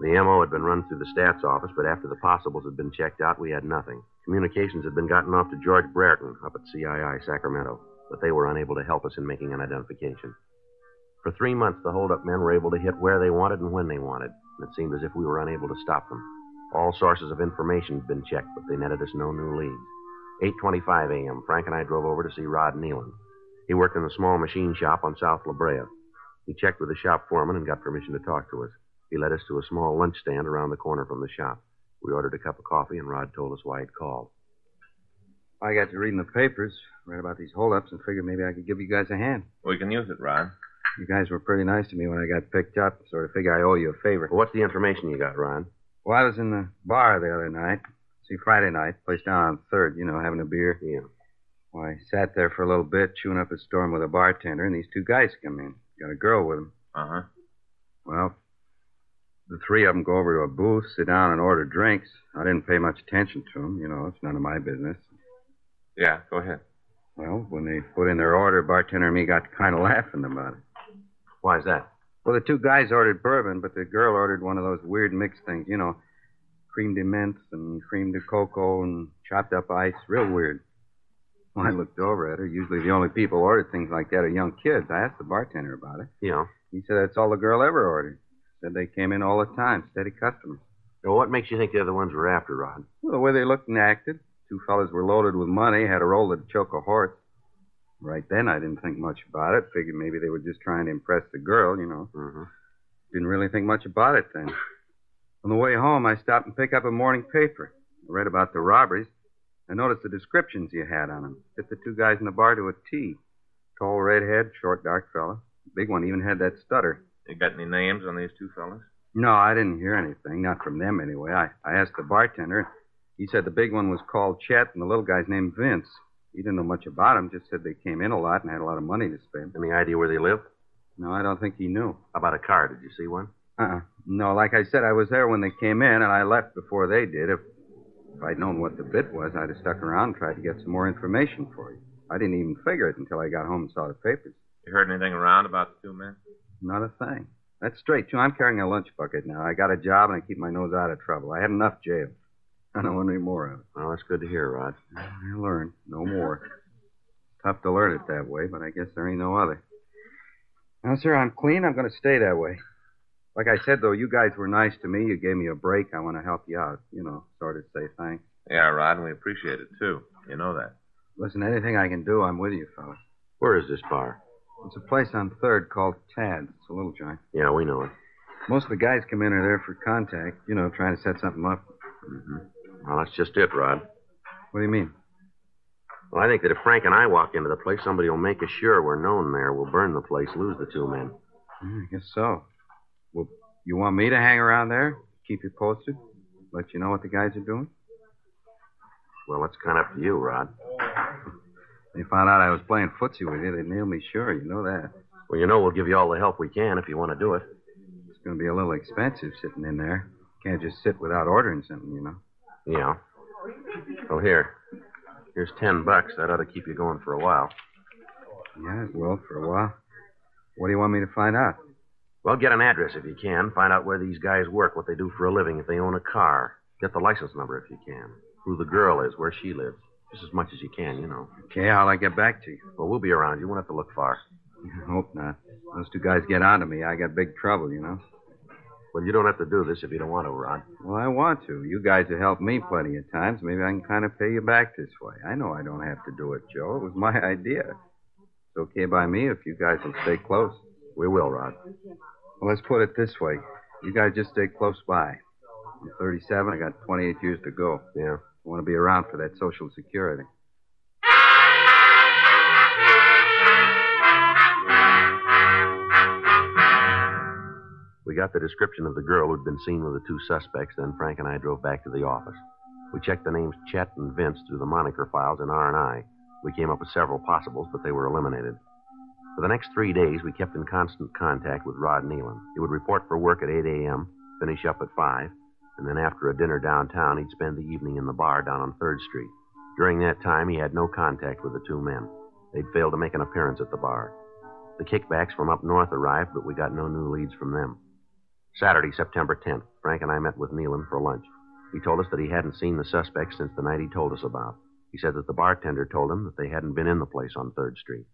The MO had been run through the stats office, but after the possibles had been checked out, we had nothing. Communications had been gotten off to George Brereton up at CII, Sacramento. but they were unable to help us in making an identification. For three months, the holdup men were able to hit where they wanted and when they wanted, and it seemed as if we were unable to stop them. All sources of information had been checked, but they netted us no new leads. 8.25 a.m., Frank and I drove over to see Rod Nealon. He worked in a small machine shop on South La Brea. He checked with the shop foreman and got permission to talk to us. He led us to a small lunch stand around the corner from the shop. We ordered a cup of coffee, and Rod told us why he'd called. I got to reading the papers, read about these holdups, and figured maybe I could give you guys a hand. We can use it, Rod. You guys were pretty nice to me when I got picked up. Sort of figure I owe you a favor. What's the information you got, Rod? Well, I was in the bar the other night. See, Friday night, place down on Third, you know, having a beer. Yeah. Well, I sat there for a little bit, chewing up a storm with a bartender, and these two guys come in. Got a girl with them. Uh huh. Well, the three of them go over to a booth, sit down, and order drinks. I didn't pay much attention to them. You know, it's none of my business. Yeah, go ahead. Well, when they put in their order, bartender and me got kind of laughing about it. Why's that? Well, the two guys ordered bourbon, but the girl ordered one of those weird mixed things, you know, cream de mint and cream de cocoa and chopped up ice. Real weird. Well, I looked over at her. Usually the only people who ordered things like that are young kids. I asked the bartender about it. Yeah. He said that's all the girl ever ordered. Said they came in all the time, steady customers. Well, what makes you think the other ones were after, Rod? Well, the way they looked and acted. Two fellas were loaded with money, had a roll to choke a horse. Right then, I didn't think much about it. Figured maybe they were just trying to impress the girl, you know. Mm-hmm. Didn't really think much about it then. On the way home, I stopped and picked up a morning paper. I read about the robberies. I noticed the descriptions you had on them. Fit the two guys in the bar to a T. Tall, redhead, short, dark fella. Big one even had that stutter. You got any names on these two fellas? No, I didn't hear anything. Not from them, anyway. I, I asked the bartender. He said the big one was called Chet, and the little guy's named Vince. He didn't know much about them, just said they came in a lot and had a lot of money to spend. Any idea where they lived? No, I don't think he knew. How about a car? Did you see one? Uh-uh. No, like I said, I was there when they came in, and I left before they did. If, if I'd known what the bit was, I'd have stuck around and tried to get some more information for you. I didn't even figure it until I got home and saw the papers. You heard anything around about the two men? Not a thing. That's straight, too. I'm carrying a lunch bucket now. I got a job, and I keep my nose out of trouble. I had enough jail. I don't want any more of it. Well, that's good to hear, Rod. I learned. No more. Tough to learn it that way, but I guess there ain't no other. Now, sir, I'm clean. I'm going to stay that way. Like I said, though, you guys were nice to me. You gave me a break. I want to help you out. You know, sort of say thanks. Yeah, Rod, and we appreciate it, too. You know that. Listen, anything I can do, I'm with you, fella. Where is this bar? It's a place on Third called Tad's. It's a little joint. Yeah, we know it. Most of the guys come in are there for contact. You know, trying to set something up. Mm-hmm. Well, that's just it, Rod. What do you mean? Well, I think that if Frank and I walk into the place, somebody will make us sure we're known there. We'll burn the place, lose the two men. Yeah, I guess so. Well, you want me to hang around there? Keep you posted? Let you know what the guys are doing? Well, that's kind of up to you, Rod. They found out I was playing footsie with you. They'd nail me sure. You know that. Well, you know we'll give you all the help we can if you want to do it. It's going to be a little expensive sitting in there. Can't just sit without ordering something, you know. Yeah. Well, here. Here's ten bucks. That ought to keep you going for a while. Yeah, it will for a while. What do you want me to find out? Well, get an address if you can. Find out where these guys work, what they do for a living, if they own a car. Get the license number if you can. Who the girl is, where she lives. Just as much as you can, you know. Okay, I'll I get back to you? Well, we'll be around. You won't have to look far. I hope not. Those two guys get onto me. I got big trouble, you know. Well, you don't have to do this if you don't want to, Rod. Well, I want to. You guys have helped me plenty of times. Maybe I can kind of pay you back this way. I know I don't have to do it, Joe. It was my idea. It's okay by me if you guys will stay close. We will, Rod. Well, let's put it this way. You guys just stay close by. I'm 37. I got 28 years to go. Yeah. I want to be around for that Social Security. Got the description of the girl who'd been seen with the two suspects, then Frank and I drove back to the office. We checked the names Chet and Vince through the moniker files in R&I. We came up with several possibles, but they were eliminated. For the next three days, we kept in constant contact with Rod Nealon. He would report for work at 8 a.m., finish up at 5, and then after a dinner downtown, he'd spend the evening in the bar down on 3rd Street. During that time, he had no contact with the two men. They'd failed to make an appearance at the bar. The kickbacks from up north arrived, but we got no new leads from them. Saturday, September 10th, Frank and I met with Nealon for lunch. He told us that he hadn't seen the suspects since the night he told us about. He said that the bartender told him that they hadn't been in the place on 3rd Street.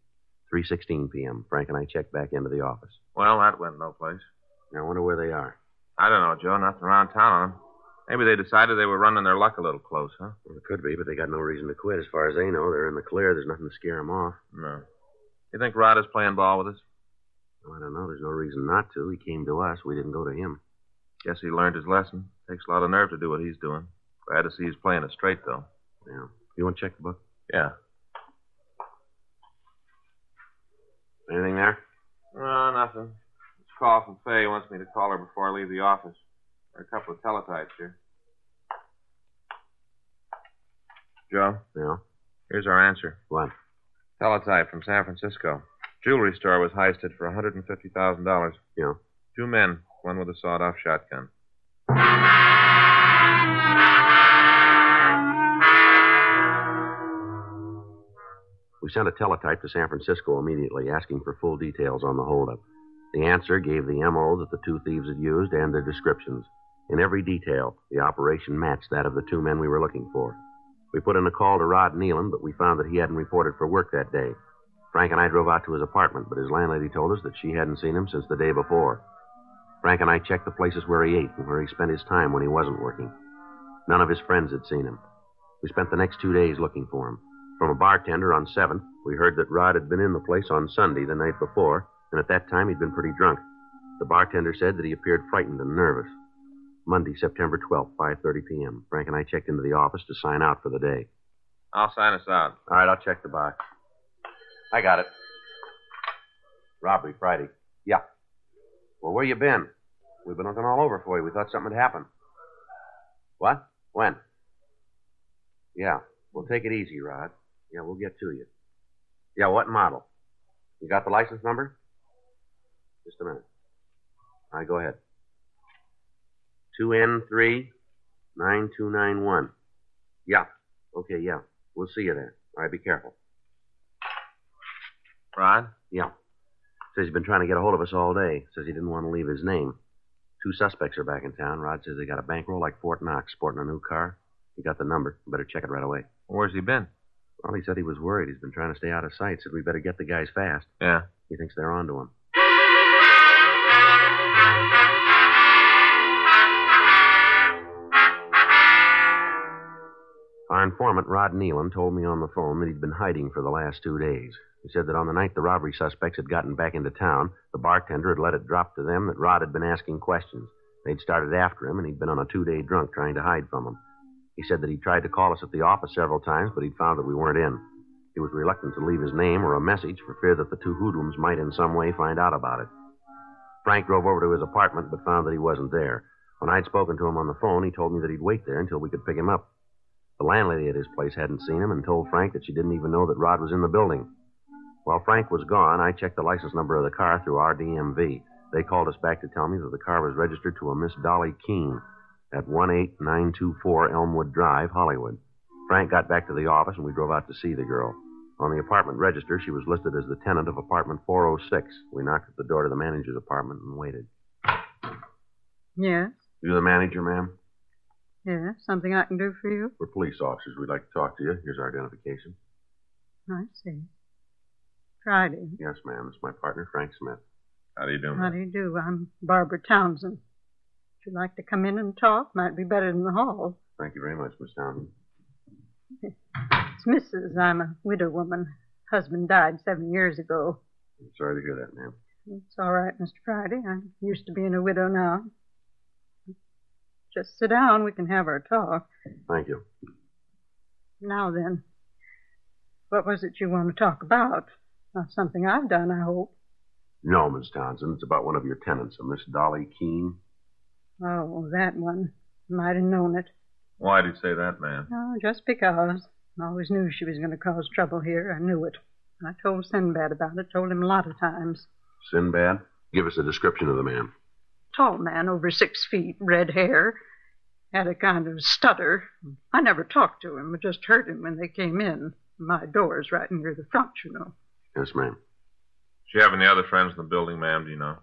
3.16 p.m. Frank and I checked back into the office. Well, that went no place. I wonder where they are. I don't know, Joe. Nothing around town on them. Maybe they decided they were running their luck a little close, huh? Well, it could be, but they got no reason to quit. As far as they know, they're in the clear. There's nothing to scare them off. No. You think Rod is playing ball with us? I don't know. There's no reason not to. He came to us. We didn't go to him. Guess he learned his lesson. Takes a lot of nerve to do what he's doing. Glad to see he's playing it straight, though. Yeah. You want to check the book? Yeah. Anything there? No, nothing. It's a call from Fay. Wants me to call her before I leave the office. There are a couple of teletypes here. Joe? Yeah. Here's our answer. What? Teletype from San Francisco. Jewelry store was heisted for $150,000. Yeah. Two men, one with a sawed off shotgun. We sent a teletype to San Francisco immediately, asking for full details on the holdup. The answer gave the MO that the two thieves had used and their descriptions. In every detail, the operation matched that of the two men we were looking for. We put in a call to Rod Nealon, but we found that he hadn't reported for work that day. Frank and I drove out to his apartment, but his landlady told us that she hadn't seen him since the day before. Frank and I checked the places where he ate and where he spent his time when he wasn't working. None of his friends had seen him. We spent the next two days looking for him. From a bartender on 7th, we heard that Rod had been in the place on Sunday, the night before, and at that time he'd been pretty drunk. The bartender said that he appeared frightened and nervous. Monday, September 12th, 5.30 p.m. Frank and I checked into the office to sign out for the day. I'll sign us out. All right, I'll check the box. I got it. Robbery Friday. Yeah. Well, where you been? We've been looking all over for you. We thought something had happened. What? When? Yeah. Well, take it easy, Rod. Yeah, we'll get to you. Yeah, what model? You got the license number? Just a minute. All right, go ahead. 2N3 9291. Yeah. Okay, yeah. We'll see you there. All right, be careful. Rod? Yeah. Says he's been trying to get a hold of us all day. Says he didn't want to leave his name. Two suspects are back in town. Rod says they got a bankroll like Fort Knox, sporting a new car. He got the number. Better check it right away. Where's he been? Well, he said he was worried. He's been trying to stay out of sight. Said we better get the guys fast. Yeah. He thinks they're onto him. Our informant, Rod Nealon, told me on the phone that he'd been hiding for the last two days. He said that on the night the robbery suspects had gotten back into town, the bartender had let it drop to them that Rod had been asking questions. They'd started after him, and he'd been on a two day drunk trying to hide from them. He said that he'd tried to call us at the office several times, but he'd found that we weren't in. He was reluctant to leave his name or a message for fear that the two hoodlums might in some way find out about it. Frank drove over to his apartment, but found that he wasn't there. When I'd spoken to him on the phone, he told me that he'd wait there until we could pick him up. The landlady at his place hadn't seen him and told Frank that she didn't even know that Rod was in the building. While Frank was gone, I checked the license number of the car through RDMV. They called us back to tell me that the car was registered to a Miss Dolly Keene at 18924 Elmwood Drive, Hollywood. Frank got back to the office and we drove out to see the girl. On the apartment register, she was listed as the tenant of apartment 406. We knocked at the door to the manager's apartment and waited. Yes, You the manager, ma'am? Yes. Something I can do for you? We're police officers. We'd like to talk to you. Here's our identification. I see. Friday. Yes, ma'am. It's my partner, Frank Smith. How do you do, How do you do? I'm Barbara Townsend. Would you like to come in and talk? Might be better than the hall. Thank you very much, Miss Townsend. It's Mrs. I'm a widow woman. Husband died seven years ago. I'm sorry to hear that, ma'am. It's all right, Mr. Friday. I'm used to being a widow now. Just sit down. We can have our talk. Thank you. Now then, what was it you want to talk about? Not something I've done, I hope. No, Miss Townsend. It's about one of your tenants, a Miss Dolly Keene. Oh, that one. Might have known it. Why'd you say that, ma'am? Oh, just because. I always knew she was going to cause trouble here. I knew it. I told Sinbad about it. Told him a lot of times. Sinbad? Give us a description of the man. Tall man, over six feet, red hair. Had a kind of stutter. I never talked to him. I just heard him when they came in. My door's right near the front, you know. Yes, ma'am. Does she have any other friends in the building, ma'am? Do you know?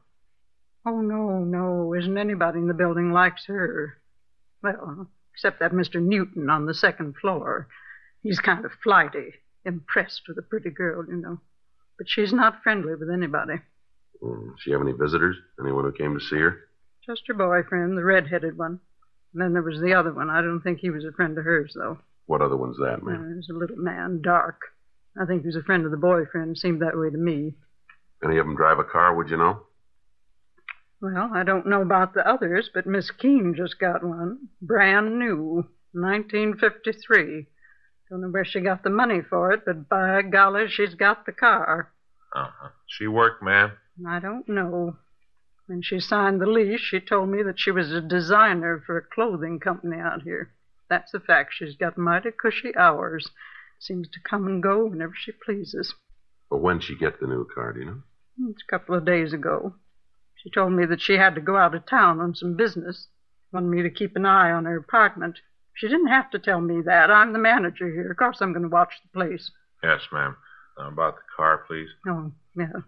Oh, no, no. Isn't anybody in the building likes her. Well, except that Mr. Newton on the second floor. He's kind of flighty, impressed with a pretty girl, you know. But she's not friendly with anybody. Mm, Does she have any visitors? Anyone who came to see her? Just her boyfriend, the red-headed one. And then there was the other one. I don't think he was a friend of hers, though. What other one's that, Uh, ma'am? he was a little man, dark. I think he was a friend of the boyfriend. Seemed that way to me. Any of them drive a car, would you know? Well, I don't know about the others, but Miss Keene just got one. Brand new. 1953. Don't know where she got the money for it, but by golly, she's got the car. Uh-huh. She worked, ma'am. I don't know. When she signed the lease, she told me that she was a designer for a clothing company out here. That's a fact. She's got mighty cushy hours. Seems to come and go whenever she pleases. But when she get the new car, do you know? It's a couple of days ago. She told me that she had to go out of town on some business. Wanted me to keep an eye on her apartment. She didn't have to tell me that. I'm the manager here. Of course, I'm going to watch the place. Yes, ma'am. Uh, about the car, please. Oh, yeah.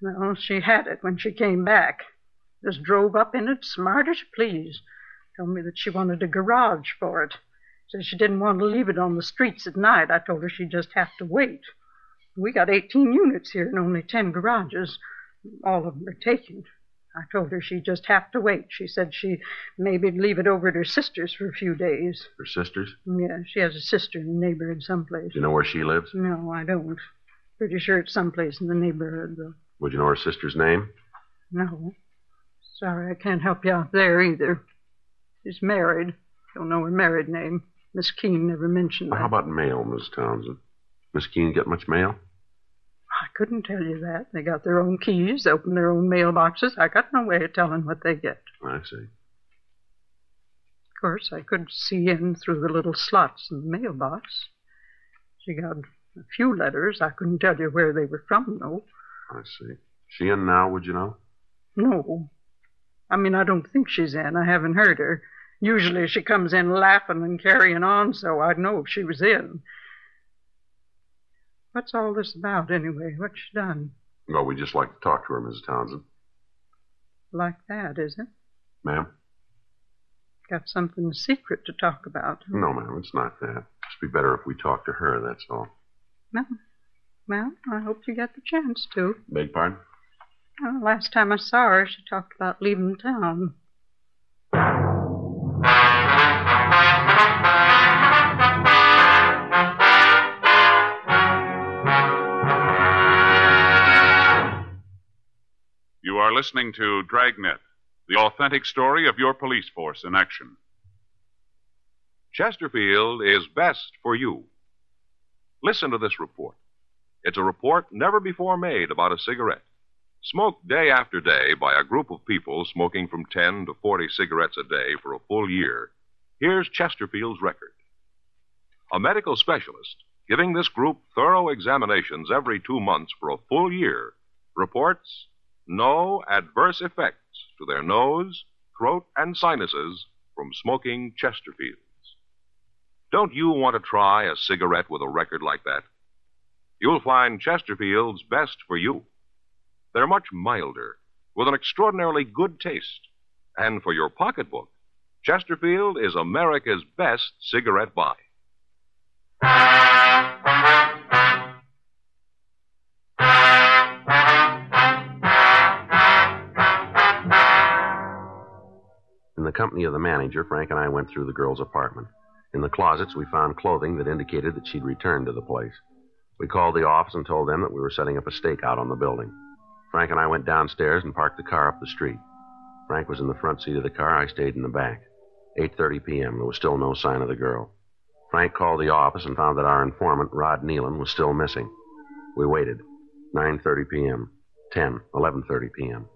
Well, she had it when she came back. Just drove up in it, smart as you please. Told me that she wanted a garage for it. Said she didn't want to leave it on the streets at night. I told her she'd just have to wait. We got 18 units here and only 10 garages. All of them are taken. I told her she'd just have to wait. She said she maybe'd leave it over at her sister's for a few days. Her sisters? Yeah, she has a sister in the neighborhood someplace. Do you know where she lives? No, I don't. Pretty sure it's someplace in the neighborhood, though. Would you know her sister's name? No. Sorry, I can't help you out there either. She's married. Don't know her married name. Miss Keene never mentioned How that. about mail, Miss Townsend? Miss Keene get much mail? I couldn't tell you that. They got their own keys, open their own mailboxes. I got no way of telling what they get. I see. Of course, I could see in through the little slots in the mailbox. She got a few letters. I couldn't tell you where they were from, though. I see. She in now, would you know? No. I mean, I don't think she's in. I haven't heard her. Usually she comes in laughing and carrying on, so I'd know if she was in. What's all this about, anyway? What's she done? Well, we'd just like to talk to her, Mrs. Townsend. Like that, is it? Ma'am? Got something secret to talk about. No, ma'am, it's not that. It'd be better if we talked to her, that's all. No. Well, I hope you get the chance to. Beg pardon? Well, last time I saw her, she talked about leaving town. You are listening to Dragnet, the authentic story of your police force in action. Chesterfield is best for you. Listen to this report. It's a report never before made about a cigarette. Smoked day after day by a group of people smoking from 10 to 40 cigarettes a day for a full year. Here's Chesterfield's record. A medical specialist, giving this group thorough examinations every two months for a full year, reports no adverse effects to their nose, throat, and sinuses from smoking Chesterfields. Don't you want to try a cigarette with a record like that? You'll find Chesterfield's best for you. They're much milder, with an extraordinarily good taste. And for your pocketbook, Chesterfield is America's best cigarette buy. In the company of the manager, Frank and I went through the girl's apartment. In the closets, we found clothing that indicated that she'd returned to the place. We called the office and told them that we were setting up a stakeout on the building. Frank and I went downstairs and parked the car up the street. Frank was in the front seat of the car. I stayed in the back. 8:30 p.m. There was still no sign of the girl. Frank called the office and found that our informant, Rod Nealon, was still missing. We waited. 9:30 p.m. 10, 11:30 p.m.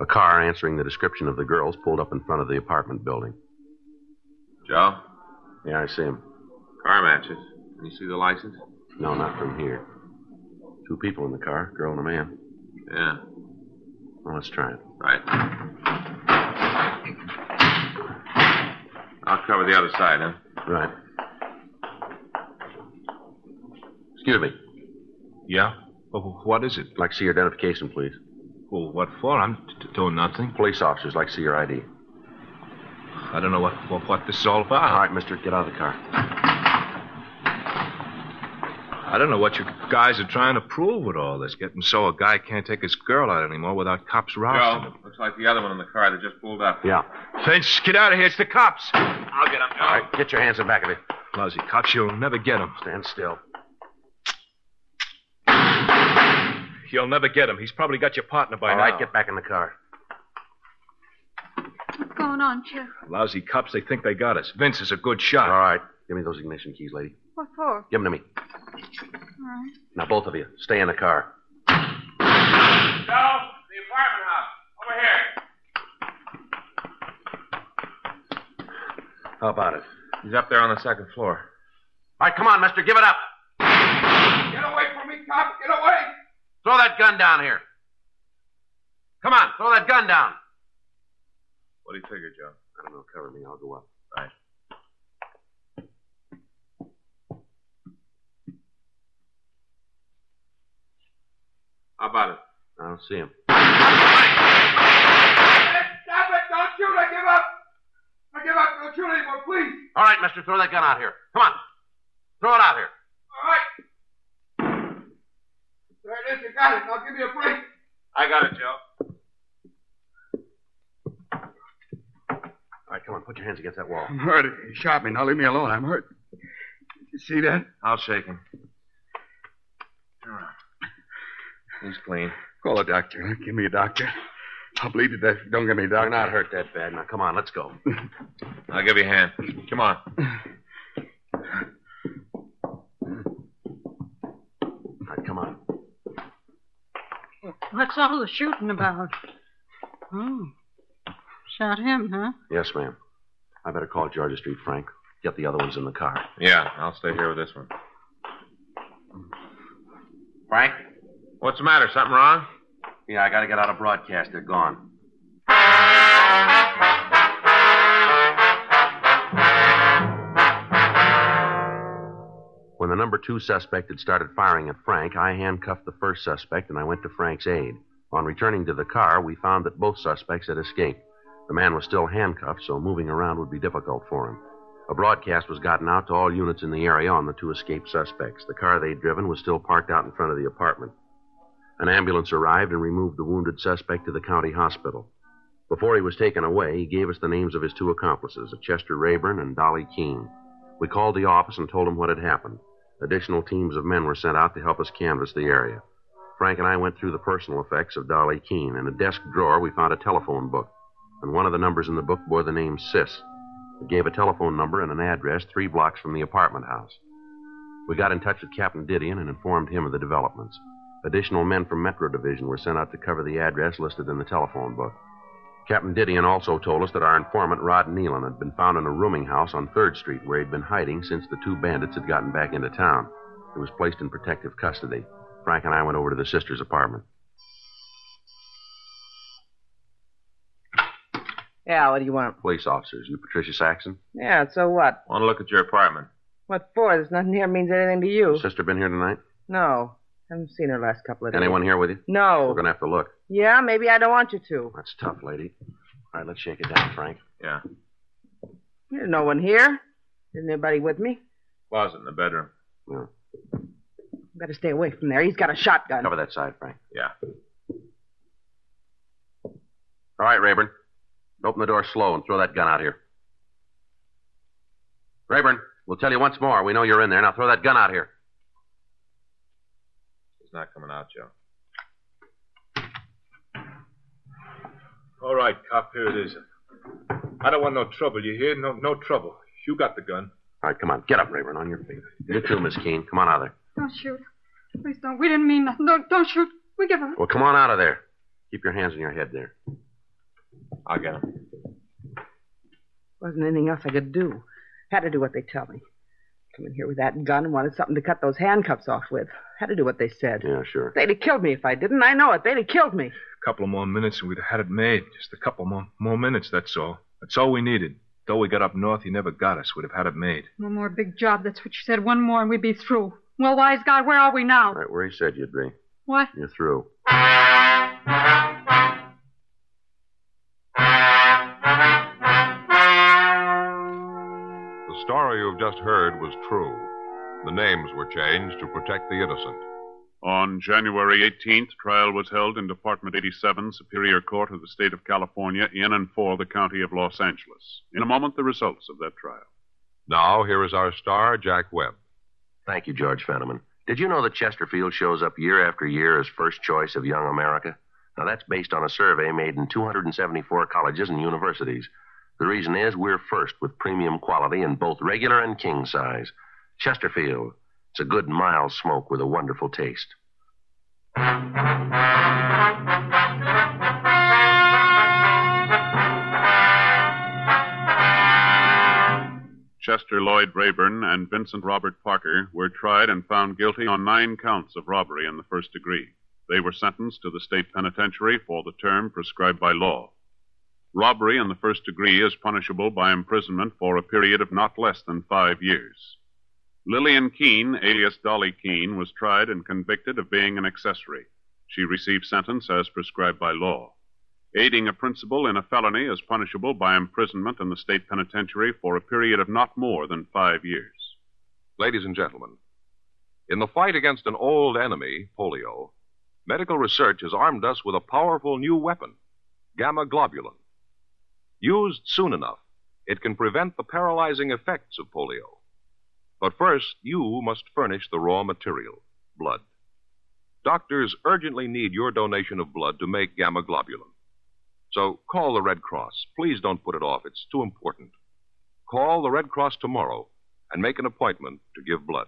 A car answering the description of the girls pulled up in front of the apartment building. Joe? Yeah, I see him. Car matches. Can you see the license? No, not from here. Two people in the car, a girl and a man. Yeah. Well, let's try it. Right. I'll cover the other side, huh? Right. Excuse me. Yeah? Well, what is it? I'd like to see your identification, please. Well, what for? I'm t- doing nothing. Police officers like to see your ID. I don't know what, what, what this is all about. All right, mister, get out of the car. I don't know what you guys are trying to prove with all this. Getting so a guy can't take his girl out anymore without cops rousting him. Joe, looks like the other one in the car that just pulled up. Yeah. Vince, get out of here. It's the cops. I'll get him, Joe. All right, get your hands in back of you. Lousy cops, you'll never get him. Stand still. You'll never get him. He's probably got your partner by All now. right, get back in the car. What's going on, Sheriff? Lousy cops, they think they got us. Vince is a good shot. All right, give me those ignition keys, lady. What for? Give them to me. All right. Now, both of you, stay in the car. Joe, the apartment house. Over here. How about it? He's up there on the second floor. All right, come on, mister, give it up. Get away from me, cop! Get away! Throw that gun down here. Come on, throw that gun down. What do you figure, Joe? I don't know, cover me, I'll go up. How about it? I don't see him. Stop it! Don't shoot! I give up! I give up! Don't shoot anymore, please! All right, mister, throw that gun out here. Come on. Throw it out here. All right. There it is. You got it. Now give me a break. I got it, Joe. All right, come on, put your hands against that wall. I'm hurt. He shot me. Now leave me alone. I'm hurt. Did you see that? I'll shake him. He's clean. Call a doctor. Give me a doctor. I'll bleed to death. if you Don't get me a doctor. You're not hurt that bad. Now, come on, let's go. I'll give you a hand. Come on. All right, come on. What's all the shooting about? Hmm. Oh. Shot him, huh? Yes, ma'am. I better call Georgia Street, Frank. Get the other ones in the car. Yeah, I'll stay here with this one. Frank? What's the matter? Something wrong? Yeah, I gotta get out of broadcast. They're gone. When the number two suspect had started firing at Frank, I handcuffed the first suspect and I went to Frank's aid. On returning to the car, we found that both suspects had escaped. The man was still handcuffed, so moving around would be difficult for him. A broadcast was gotten out to all units in the area on the two escaped suspects. The car they'd driven was still parked out in front of the apartment. An ambulance arrived and removed the wounded suspect to the county hospital. Before he was taken away, he gave us the names of his two accomplices, Chester Rayburn and Dolly Keene. We called the office and told him what had happened. Additional teams of men were sent out to help us canvass the area. Frank and I went through the personal effects of Dolly Keene. In a desk drawer, we found a telephone book, and one of the numbers in the book bore the name Sis. It gave a telephone number and an address three blocks from the apartment house. We got in touch with Captain Didion and informed him of the developments. Additional men from Metro Division were sent out to cover the address listed in the telephone book. Captain Didion also told us that our informant, Rod Nealon, had been found in a rooming house on 3rd Street where he'd been hiding since the two bandits had gotten back into town. He was placed in protective custody. Frank and I went over to the sister's apartment. Yeah, what do you want? Police officers. You Patricia Saxon? Yeah, so what? Want to look at your apartment? What for? There's nothing here means anything to you. Sister been here tonight? No. I haven't seen her last couple of days. Anyone here with you? No. We're going to have to look. Yeah, maybe I don't want you to. That's tough, lady. All right, let's shake it down, Frank. Yeah. There's no one here. Isn't anybody with me? Closet in the bedroom. Yeah. Better stay away from there. He's got a shotgun. Cover that side, Frank. Yeah. All right, Rayburn. Open the door slow and throw that gun out here. Rayburn, we'll tell you once more. We know you're in there. Now throw that gun out here. It's not coming out, Joe. All right, cop, here it is. I don't want no trouble, you hear? No, no trouble. You got the gun. All right, come on. Get up, Rayburn, on your feet. You too, Miss Keene. Come on out of there. Don't shoot. Please don't. We didn't mean nothing. Don't, don't shoot. We give up. Well, come on out of there. Keep your hands on your head there. I'll get him. Wasn't anything else I could do. Had to do what they tell me. Come in here with that gun and wanted something to cut those handcuffs off with. Had to do what they said. Yeah, sure. They'd have killed me if I didn't. I know it. They'd have killed me. A couple of more minutes and we'd have had it made. Just a couple more, more minutes, that's all. That's all we needed. Though we got up north, he never got us. We'd have had it made. One more big job. That's what you said. One more and we'd be through. Well, wise God, where are we now? Right where he said you'd be. What? You're through. you've just heard was true. The names were changed to protect the innocent. On January 18th, trial was held in Department 87, Superior Court of the State of California, in and for the County of Los Angeles. In a moment, the results of that trial. Now, here is our star, Jack Webb. Thank you, George Fenneman. Did you know that Chesterfield shows up year after year as first choice of young America? Now, that's based on a survey made in 274 colleges and universities. The reason is we're first with premium quality in both regular and king size. Chesterfield. It's a good mild smoke with a wonderful taste. Chester Lloyd Rayburn and Vincent Robert Parker were tried and found guilty on nine counts of robbery in the first degree. They were sentenced to the state penitentiary for the term prescribed by law. Robbery in the first degree is punishable by imprisonment for a period of not less than five years. Lillian Keene, alias Dolly Keene, was tried and convicted of being an accessory. She received sentence as prescribed by law. Aiding a principal in a felony is punishable by imprisonment in the state penitentiary for a period of not more than five years. Ladies and gentlemen, in the fight against an old enemy, polio, medical research has armed us with a powerful new weapon, gamma globulin. Used soon enough, it can prevent the paralyzing effects of polio. But first, you must furnish the raw material, blood. Doctors urgently need your donation of blood to make gamma globulin. So call the Red Cross. Please don't put it off. It's too important. Call the Red Cross tomorrow and make an appointment to give blood.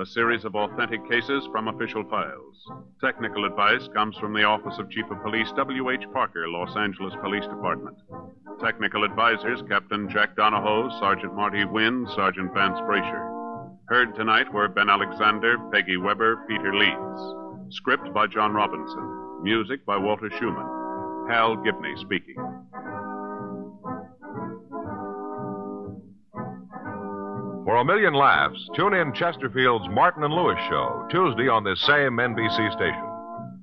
A series of authentic cases from official files. Technical advice comes from the Office of Chief of Police W.H. Parker, Los Angeles Police Department. Technical advisors Captain Jack Donahoe, Sergeant Marty Wynn, Sergeant Vance Brasher. Heard tonight were Ben Alexander, Peggy Weber, Peter Leeds. Script by John Robinson. Music by Walter Schumann. Hal Gibney speaking. For a million laughs, tune in Chesterfield's Martin and Lewis show Tuesday on this same NBC station.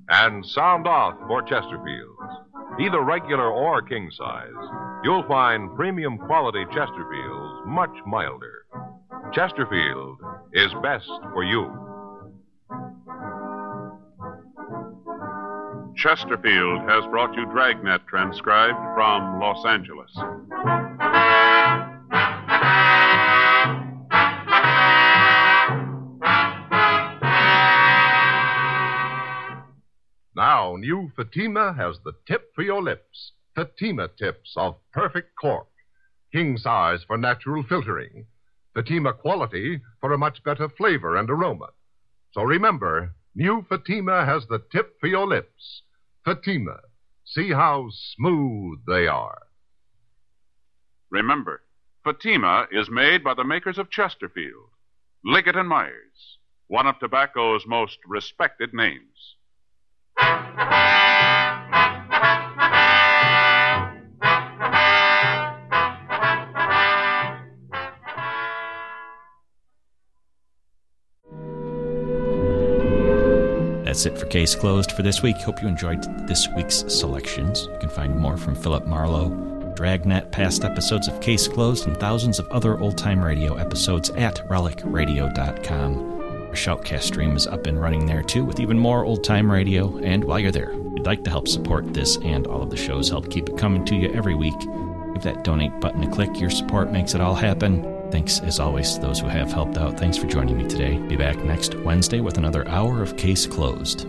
And sound off for Chesterfield's. Either regular or king size, you'll find premium quality Chesterfields much milder. Chesterfield is best for you. Chesterfield has brought you Dragnet transcribed from Los Angeles. New Fatima has the tip for your lips. Fatima tips of perfect cork. King size for natural filtering. Fatima quality for a much better flavor and aroma. So remember, new Fatima has the tip for your lips. Fatima. See how smooth they are. Remember, Fatima is made by the makers of Chesterfield, Liggett and Myers, one of tobacco's most respected names. That's it for Case Closed for this week. Hope you enjoyed this week's selections. You can find more from Philip Marlowe, Dragnet, past episodes of Case Closed, and thousands of other old time radio episodes at relicradio.com. Our Shoutcast stream is up and running there too, with even more old time radio. And while you're there, if you'd like to help support this and all of the shows, help keep it coming to you every week, give that donate button a click. Your support makes it all happen. Thanks, as always, to those who have helped out. Thanks for joining me today. Be back next Wednesday with another hour of Case Closed.